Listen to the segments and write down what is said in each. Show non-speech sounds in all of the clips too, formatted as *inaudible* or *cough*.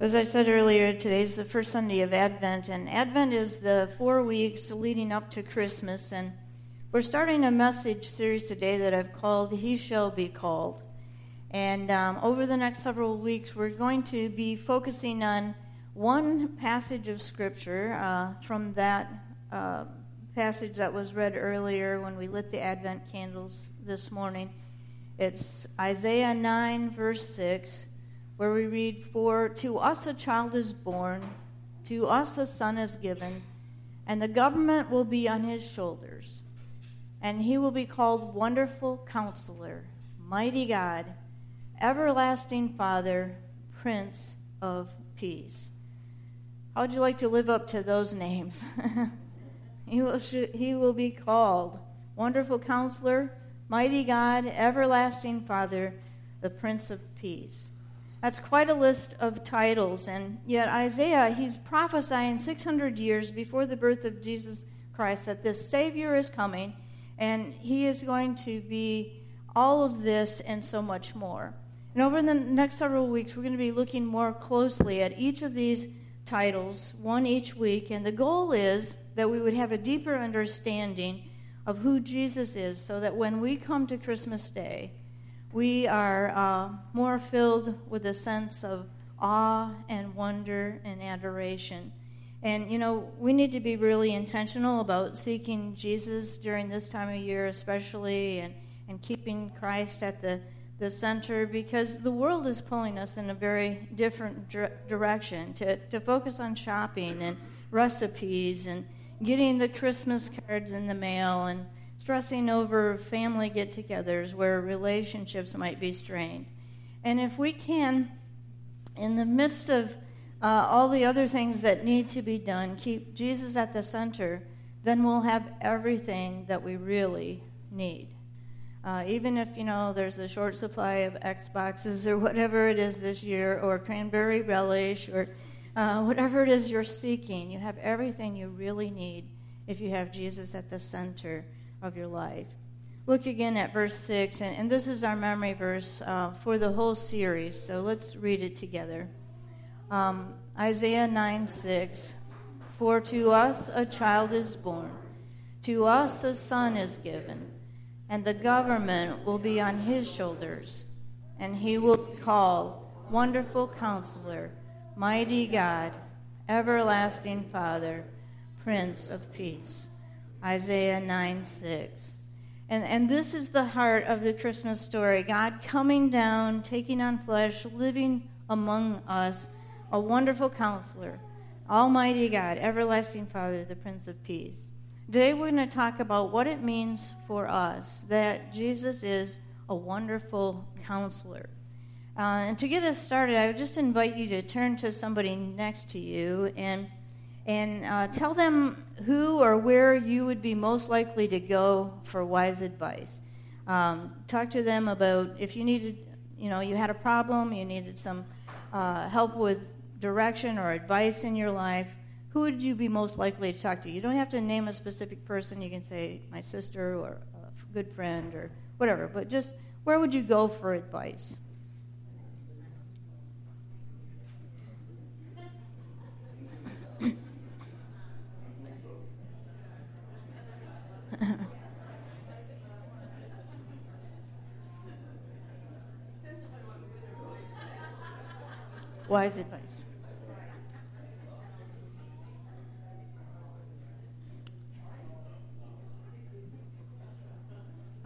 As I said earlier, today is the first Sunday of Advent, and Advent is the four weeks leading up to Christmas. And we're starting a message series today that I've called He Shall Be Called. And um, over the next several weeks, we're going to be focusing on one passage of Scripture uh, from that uh, passage that was read earlier when we lit the Advent candles this morning. It's Isaiah 9, verse 6 where we read, For to us a child is born, to us a son is given, and the government will be on his shoulders. And he will be called Wonderful Counselor, Mighty God, Everlasting Father, Prince of Peace. How would you like to live up to those names? *laughs* he, will, he will be called Wonderful Counselor, Mighty God, Everlasting Father, the Prince of Peace. That's quite a list of titles. And yet, Isaiah, he's prophesying 600 years before the birth of Jesus Christ that this Savior is coming, and he is going to be all of this and so much more. And over the next several weeks, we're going to be looking more closely at each of these titles, one each week. And the goal is that we would have a deeper understanding of who Jesus is so that when we come to Christmas Day, we are uh, more filled with a sense of awe and wonder and adoration. And, you know, we need to be really intentional about seeking Jesus during this time of year, especially, and, and keeping Christ at the, the center because the world is pulling us in a very different direction to, to focus on shopping and recipes and getting the Christmas cards in the mail and stressing over family get togethers where relationships might be strained. And if we can, in the midst of uh, all the other things that need to be done, keep Jesus at the center, then we'll have everything that we really need. Uh, even if you know there's a short supply of Xboxes or whatever it is this year, or cranberry relish, or uh, whatever it is you're seeking, you have everything you really need if you have Jesus at the center of your life. Look again at verse 6, and, and this is our memory verse uh, for the whole series, so let's read it together. Um, Isaiah 9 6 For to us a child is born, to us a son is given, and the government will be on his shoulders, and he will be called Wonderful Counselor, Mighty God, Everlasting Father, Prince of Peace. Isaiah 9 6. And, and this is the heart of the Christmas story God coming down, taking on flesh, living among us, a wonderful counselor, Almighty God, everlasting Father, the Prince of Peace. Today we're going to talk about what it means for us that Jesus is a wonderful counselor. Uh, and to get us started, I would just invite you to turn to somebody next to you and and uh, tell them who or where you would be most likely to go for wise advice. Um, talk to them about if you needed, you know, you had a problem, you needed some uh, help with direction or advice in your life. Who would you be most likely to talk to? You don't have to name a specific person. You can say my sister or a good friend or whatever. But just where would you go for advice? *laughs* Wise advice.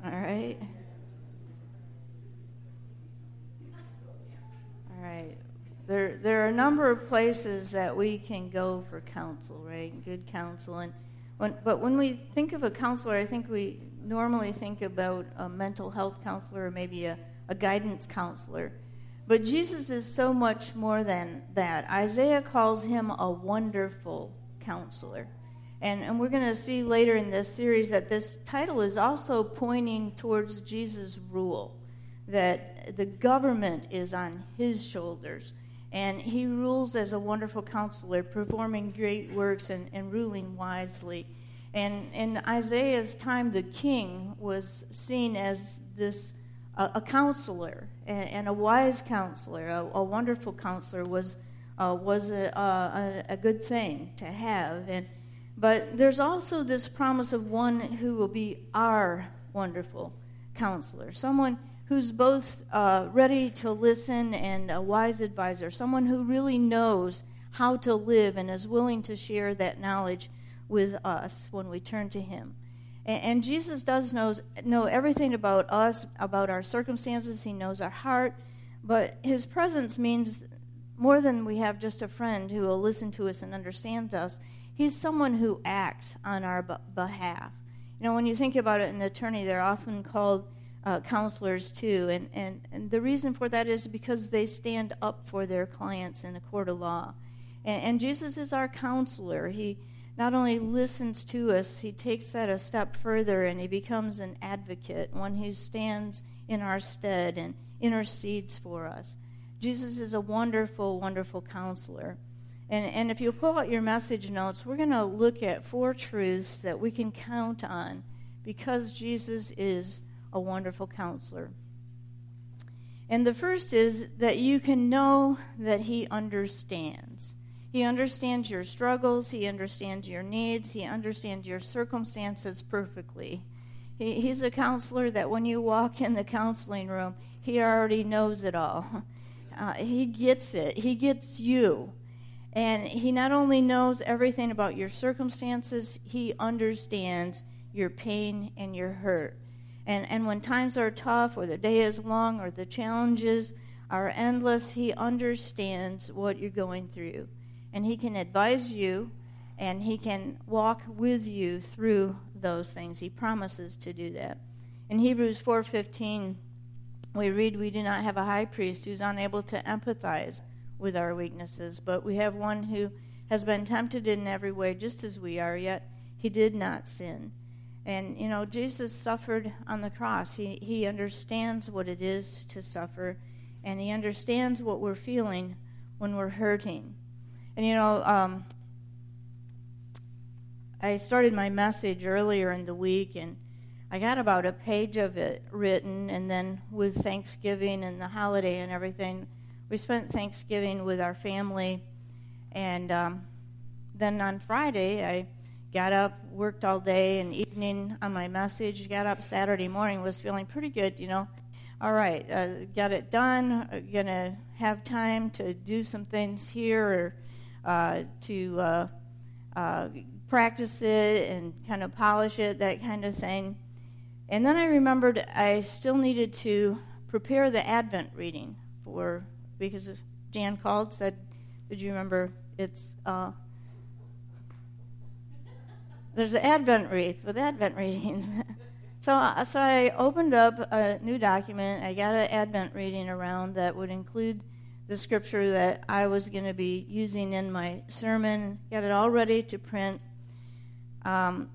All right. All right. There, there are a number of places that we can go for counsel, right? Good counsel. And when, but when we think of a counselor, I think we normally think about a mental health counselor or maybe a, a guidance counselor. But Jesus is so much more than that. Isaiah calls him a wonderful counselor. And, and we're going to see later in this series that this title is also pointing towards Jesus' rule, that the government is on his shoulders. And he rules as a wonderful counselor, performing great works and, and ruling wisely. And in Isaiah's time, the king was seen as this a, a counselor and, and, a wise counselor, a, a, wonderful counselor, was uh, was a, a, a good thing to have. And, but there's also this promise of one who will be our wonderful counselor, someone who's both uh, ready to listen and a wise advisor, someone who really knows how to live and is willing to share that knowledge with us when we turn to Him. And, and Jesus does knows, know everything about us, about our circumstances. He knows our heart. But His presence means more than we have just a friend who will listen to us and understands us. He's someone who acts on our b- behalf. You know, when you think about it, an attorney, they're often called uh, counselors too. And, and, and the reason for that is because they stand up for their clients in a court of law. And, and Jesus is our counselor. He not only listens to us, he takes that a step further and he becomes an advocate, one who stands in our stead and intercedes for us. Jesus is a wonderful, wonderful counselor. And, and if you pull out your message notes, we're going to look at four truths that we can count on because Jesus is a wonderful counselor. And the first is that you can know that He understands. He understands your struggles, He understands your needs, He understands your circumstances perfectly. He, he's a counselor that when you walk in the counseling room, He already knows it all. *laughs* Uh, he gets it, He gets you. And He not only knows everything about your circumstances, He understands your pain and your hurt. And, and when times are tough, or the day is long, or the challenges are endless, He understands what you're going through. And He can advise you, and He can walk with you through those things. He promises to do that. In Hebrews 4:15, we read, "We do not have a high priest who's unable to empathize with our weaknesses, but we have one who has been tempted in every way, just as we are, yet he did not sin." And, you know, Jesus suffered on the cross. He, he understands what it is to suffer, and he understands what we're feeling when we're hurting. And, you know, um, I started my message earlier in the week, and I got about a page of it written, and then with Thanksgiving and the holiday and everything, we spent Thanksgiving with our family. And um, then on Friday, I got up, worked all day and evening on my message, got up Saturday morning, was feeling pretty good, you know. All right, uh, got it done, uh, gonna have time to do some things here or uh, to uh, uh, practice it and kind of polish it, that kind of thing. And then I remembered I still needed to prepare the Advent reading for, because Jan called, said, Did you remember it's uh, there's an Advent wreath with Advent readings. *laughs* so, uh, so I opened up a new document. I got an Advent reading around that would include the scripture that I was going to be using in my sermon. Got it all ready to print. Um,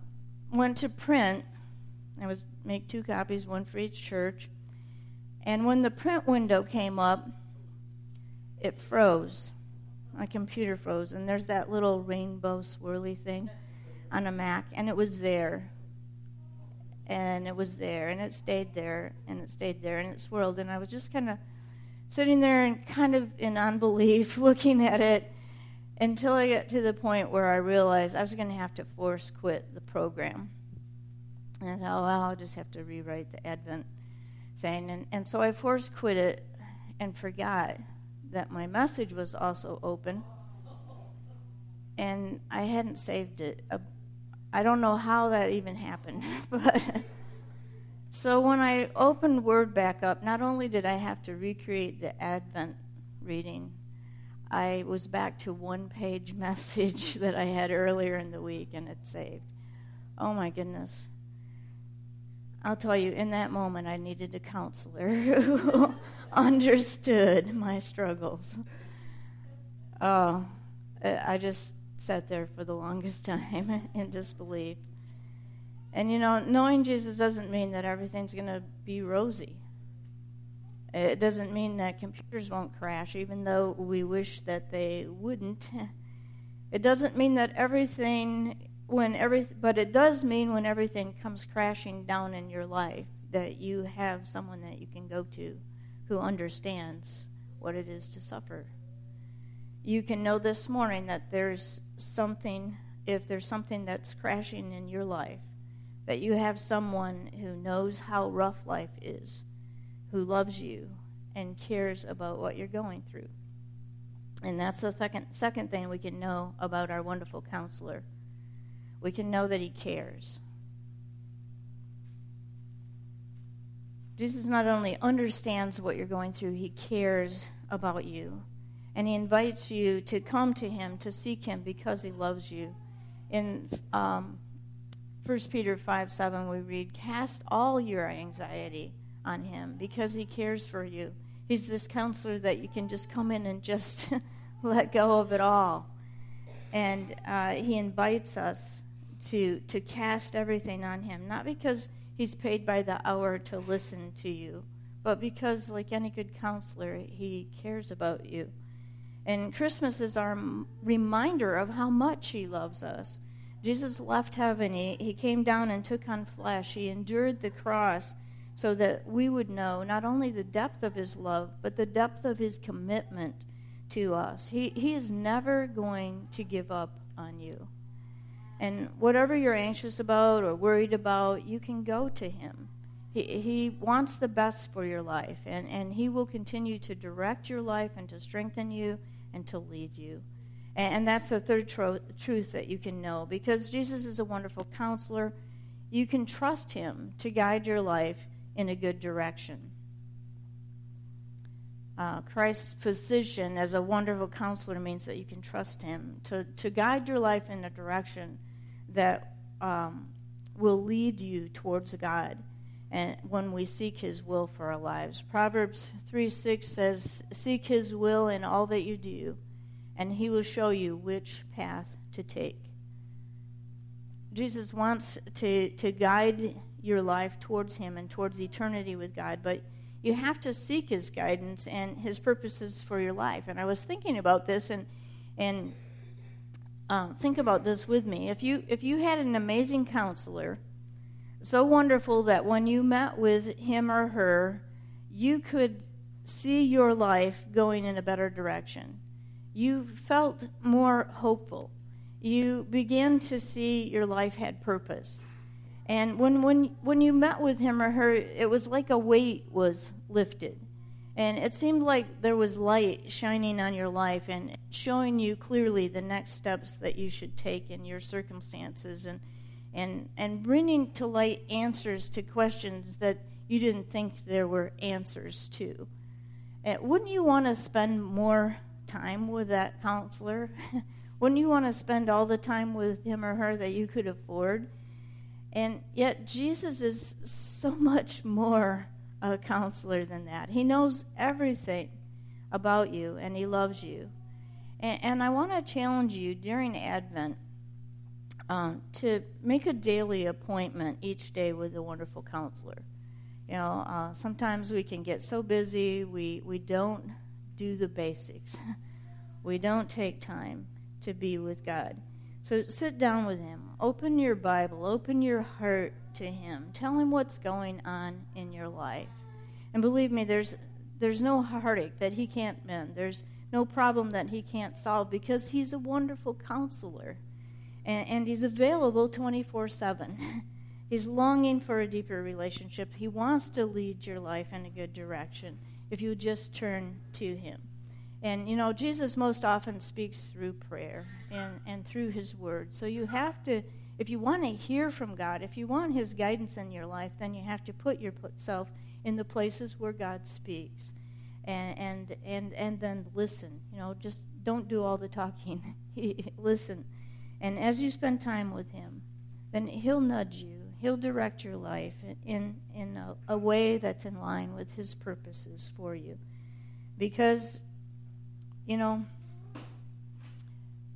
went to print. I was make two copies, one for each church. And when the print window came up, it froze. My computer froze, and there's that little rainbow swirly thing on a Mac, and it was there. And it was there, and it stayed there, and it stayed there, and it swirled. And I was just kind of sitting there and kind of in unbelief *laughs* looking at it until I got to the point where I realized I was going to have to force quit the program. And I thought, well, I'll just have to rewrite the Advent thing. And, and so I forced quit it and forgot that my message was also open. And I hadn't saved it. I don't know how that even happened, *laughs* but so when I opened Word back up, not only did I have to recreate the Advent reading, I was back to one page *laughs* message that I had earlier in the week and it saved. Oh my goodness. I'll tell you, in that moment, I needed a counselor *laughs* who understood my struggles. Oh, I just sat there for the longest *laughs* time in disbelief. And you know, knowing Jesus doesn't mean that everything's going to be rosy. It doesn't mean that computers won't crash, even though we wish that they wouldn't. *laughs* It doesn't mean that everything, when every, but it does mean when everything comes crashing down in your life, that you have someone that you can go to who understands what it is to suffer you can know this morning that there's something, if there's something that's crashing in your life, that you have someone who knows how rough life is, who loves you and cares about what you're going through. And that's the second, second thing we can know about our wonderful counselor. We can know that he cares. Jesus not only understands what you're going through, he cares about you. And he invites you to come to him, to seek him because he loves you. In um, 1 Peter 5 7, we read, Cast all your anxiety on him because he cares for you. He's this counselor that you can just come in and just *laughs* let go of it all. And uh, he invites us to, to cast everything on him, not because He's paid by the hour to listen to you, but because, like any good counselor, he cares about you. And Christmas is our reminder of how much he loves us. Jesus left heaven, he, he came down and took on flesh, he endured the cross so that we would know not only the depth of his love, but the depth of his commitment to us. He, he is never going to give up on you. And whatever you're anxious about or worried about, you can go to Him. He, he wants the best for your life, and, and He will continue to direct your life and to strengthen you and to lead you. And, that's the third tro- truth that you can know. Because Jesus is a wonderful counselor, you can trust Him to guide your life in a good direction. Uh, Christ's position as a wonderful counselor means that you can trust Him to, to guide your life in a direction that um, will lead you towards God and when we seek his will for our lives. Proverbs 3 6 says, Seek his will in all that you do, and he will show you which path to take. Jesus wants to, to guide your life towards him and towards eternity with God, but you have to seek his guidance and his purposes for your life. And I was thinking about this, and, and um, think about this with me. If you if you had an amazing counselor, so wonderful that when you met with him or her, you could see your life going in a better direction. You felt more hopeful. You began to see your life had purpose. And when, when, when you met with him or her, it was like a weight was lifted. And it seemed like there was light shining on your life and showing you clearly the next steps that you should take in your circumstances and, and, and bringing to light answers to questions that you didn't think there were answers to. And wouldn't you want to spend more time with that counselor? *laughs* wouldn't you want to spend all the time with him or her that you could afford? And yet, Jesus is so much more a counselor than that. He knows everything about you and he loves you. And, and I want to challenge you during Advent um, to make a daily appointment each day with a wonderful counselor. You know, uh, sometimes we can get so busy, we, we don't do the basics. *laughs* we don't take time to be with God. So sit down with Him. Open your Bible. Open your heart to Him. Tell Him what's going on in your life. And believe me, there's, there's no heartache that He can't mend. There's no problem that He can't solve because He's a wonderful counselor. And, and He's available 24 7. *laughs* He's longing for a deeper relationship. He wants to lead your life in a good direction if you just turn to Him. And, you know, Jesus most often speaks through prayer and, and through His Word. So you have to, if you want to hear from God, if you want His guidance in your life, then you have to put yourself in the places where God speaks. And, and, and, and then listen. You know, just don't do all the talking. *laughs* listen. And as you spend time with Him, then He'll nudge you. He'll direct your life in, in a, a way that's in line with His purposes for you. Because you know,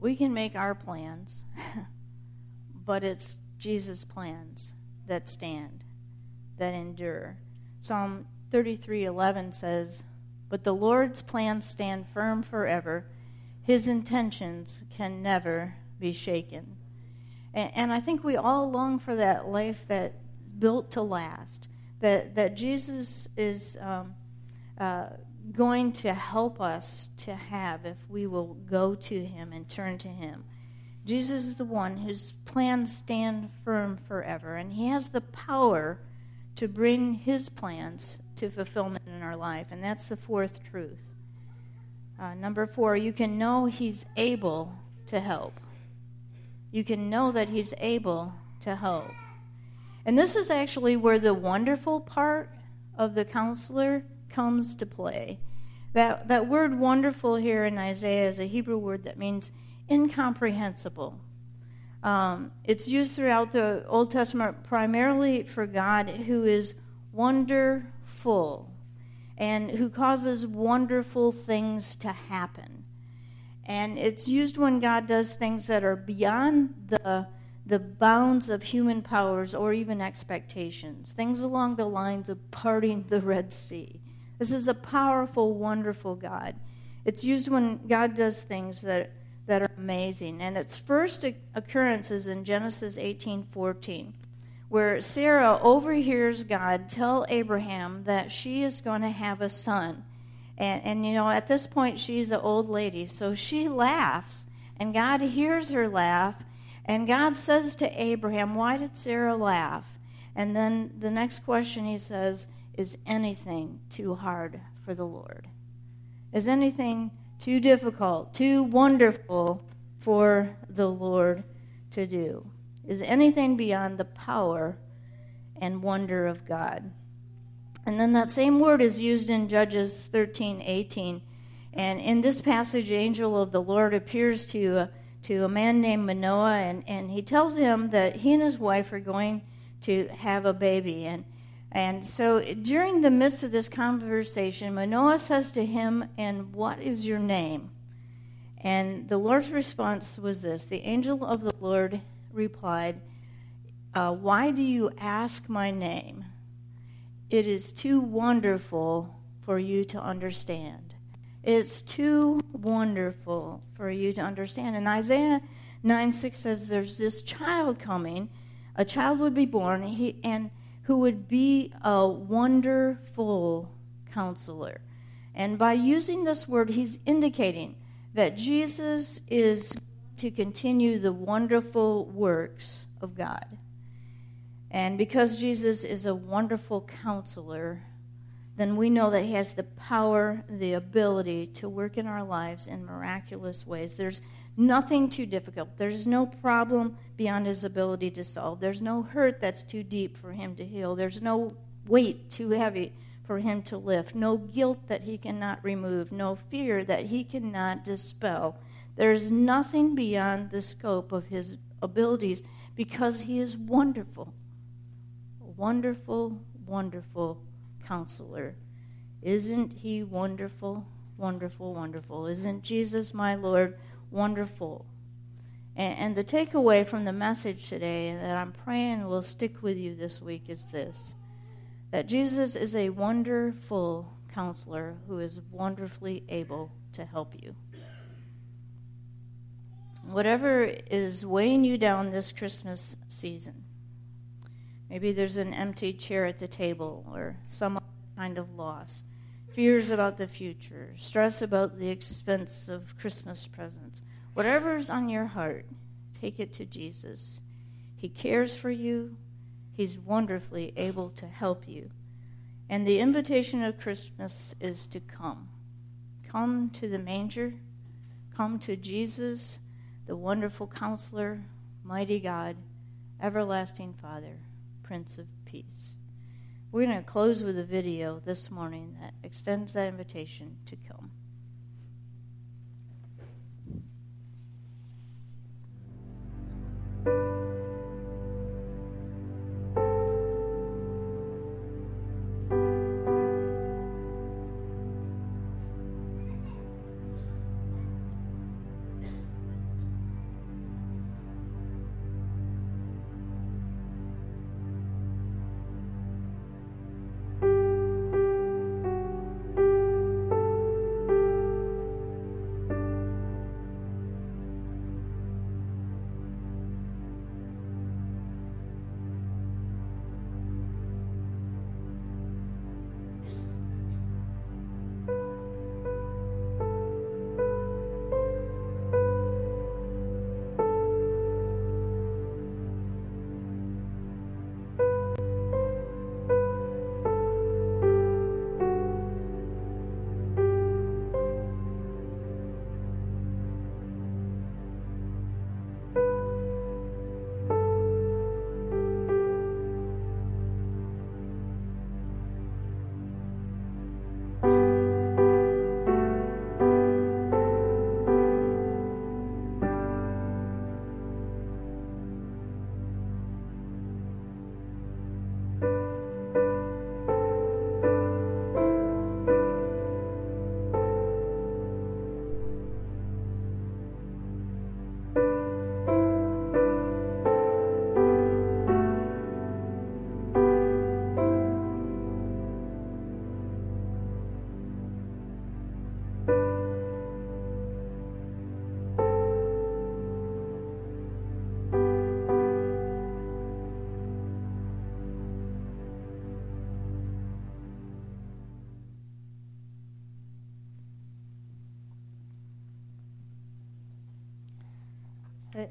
we can make our plans, *laughs* but it's Jesus' plans that stand, that endure. Psalm 33:11 says, "But the Lord's plans stand firm forever; his intentions can never be shaken." And, and I think we all long for that life that built to last. That that Jesus is um, uh, going to help us to have if we will go to him and turn to him. Jesus is the one whose plans stand firm forever, and he has the power to bring his plans to fulfillment in our life. And that's the fourth truth. Uh, number four, you can know he's able to help. You can know that he's able to help. And this is actually where the wonderful part of the counselor comes to play. That, that word wonderful here in Isaiah is a Hebrew word that means incomprehensible. Um, it's used throughout the Old Testament primarily for God who is wonderful and who causes wonderful things to happen. And it's used when God does things that are beyond the, the bounds of human powers or even expectations. Things along the lines of parting the Red Sea. This is a powerful, wonderful God. It's used when God does things that that are amazing. And its first occurrence is in Genesis 18:14, where Sarah overhears God tell Abraham that she is going to have a son. And, and you know, at this point, she's an old lady, so she laughs, and God hears her laugh, and God says to Abraham, Why did Sarah laugh? And then the next question he says, Is anything too hard for the Lord? Is anything too difficult, too wonderful for the Lord to do? Is anything beyond the power and wonder of God? And then that same word is used in Judges 13 18. And in this passage, angel of the Lord appears to, uh, to a man named Manoah, and, and he tells him that he and his wife are going to have a baby. And and so during the midst of this conversation, Manoah says to him, And what is your name? And the Lord's response was this The angel of the Lord replied, uh, Why do you ask my name? It is too wonderful for you to understand. It's too wonderful for you to understand. And Isaiah 9 6 says, There's this child coming, a child would be born, he, and who would be a wonderful counselor. And by using this word, he's indicating that Jesus is to continue the wonderful works of God. And because Jesus is a wonderful counselor, then we know that he has the power, the ability to work in our lives in miraculous ways. There's nothing too difficult. There's no problem beyond his ability to solve. There's no hurt that's too deep for him to heal. There's no weight too heavy for him to lift. No guilt that he cannot remove. No fear that he cannot dispel. There's nothing beyond the scope of his abilities because he is wonderful. Wonderful, wonderful counselor. Isn't he wonderful? Wonderful, wonderful. Isn't Jesus my Lord? wonderful. And, and the takeaway from the message today that I'm praying will stick with you this week is this that Jesus is a wonderful counselor who is wonderfully able to help you. Whatever is weighing you down this Christmas season, maybe there's an empty chair at the table or some kind of loss fears about the future, stress about the expense of Christmas presents. Whatever's on your heart, take it to Jesus. He cares for you, He's wonderfully able to help you. And the invitation of Christmas is to come. Come to the manger, come to Jesus, the wonderful counselor, mighty God, everlasting Father, Prince of Peace. We're going to close with a video this morning that extends that invitation to come.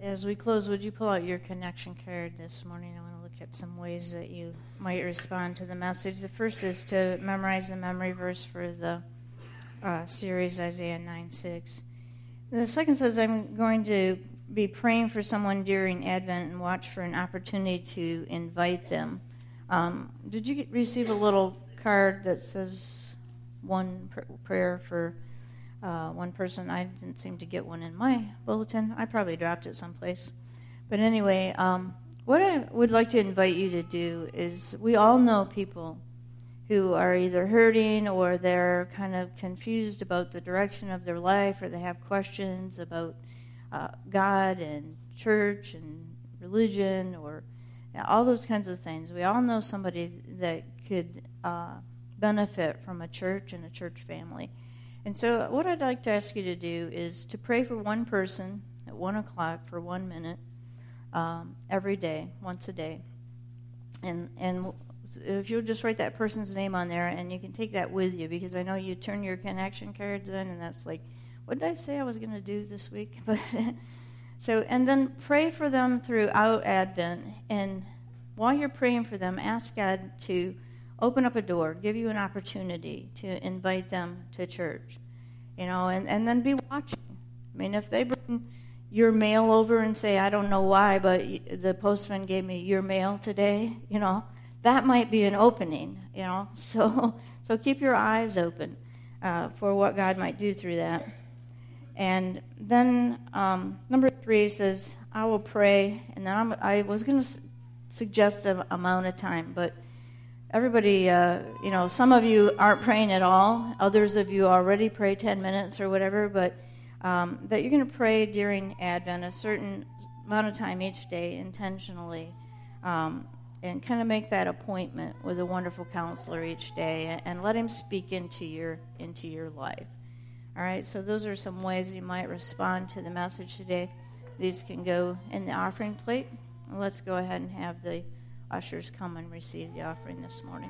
As we close, would you pull out your connection card this morning? I want to look at some ways that you might respond to the message. The first is to memorize the memory verse for the uh, series, Isaiah 9 6. The second says, I'm going to be praying for someone during Advent and watch for an opportunity to invite them. Um, did you get, receive a little card that says one pr- prayer for uh, one person. I didn't seem to get one in my bulletin. I probably dropped it someplace. But anyway, um, what I would like to invite you to do is we all know people who are either hurting or they're kind of confused about the direction of their life or they have questions about uh, God and church and religion or all those kinds of things. We all know somebody that could uh, benefit from a church and a church family. And so, what I'd like to ask you to do is to pray for one person at 1 o'clock for one minute um, every day, once a day. And, and if you'll just write that person's name on there, and you can take that with you because I know you turn your connection cards in, and that's like, what did I say I was going to do this week? *laughs* But so, and then pray for them throughout Advent. And while you're praying for them, ask God to open up a door, give you an opportunity to invite them to church, you know, and, and then be watching. I mean, if they bring your mail over and say, I don't know why, but the postman gave me your mail today, you know, that might be an opening, you know. *laughs* So, so keep your eyes open uh, for what God might do through that. And then um, number three says, I will pray. And then I'm, i was going to suggest an amount of time, but everybody, uh, you know, some of you aren't praying at all. Others of you already pray 10 minutes or whatever, but um, that you're going to pray during Advent a certain amount of time each day intentionally. Um, and kind of make that appointment with a wonderful counselor each day and let him speak into your into your life all right so those are some ways you might respond to the message today these can go in the offering plate let's go ahead and have the ushers come and receive the offering this morning.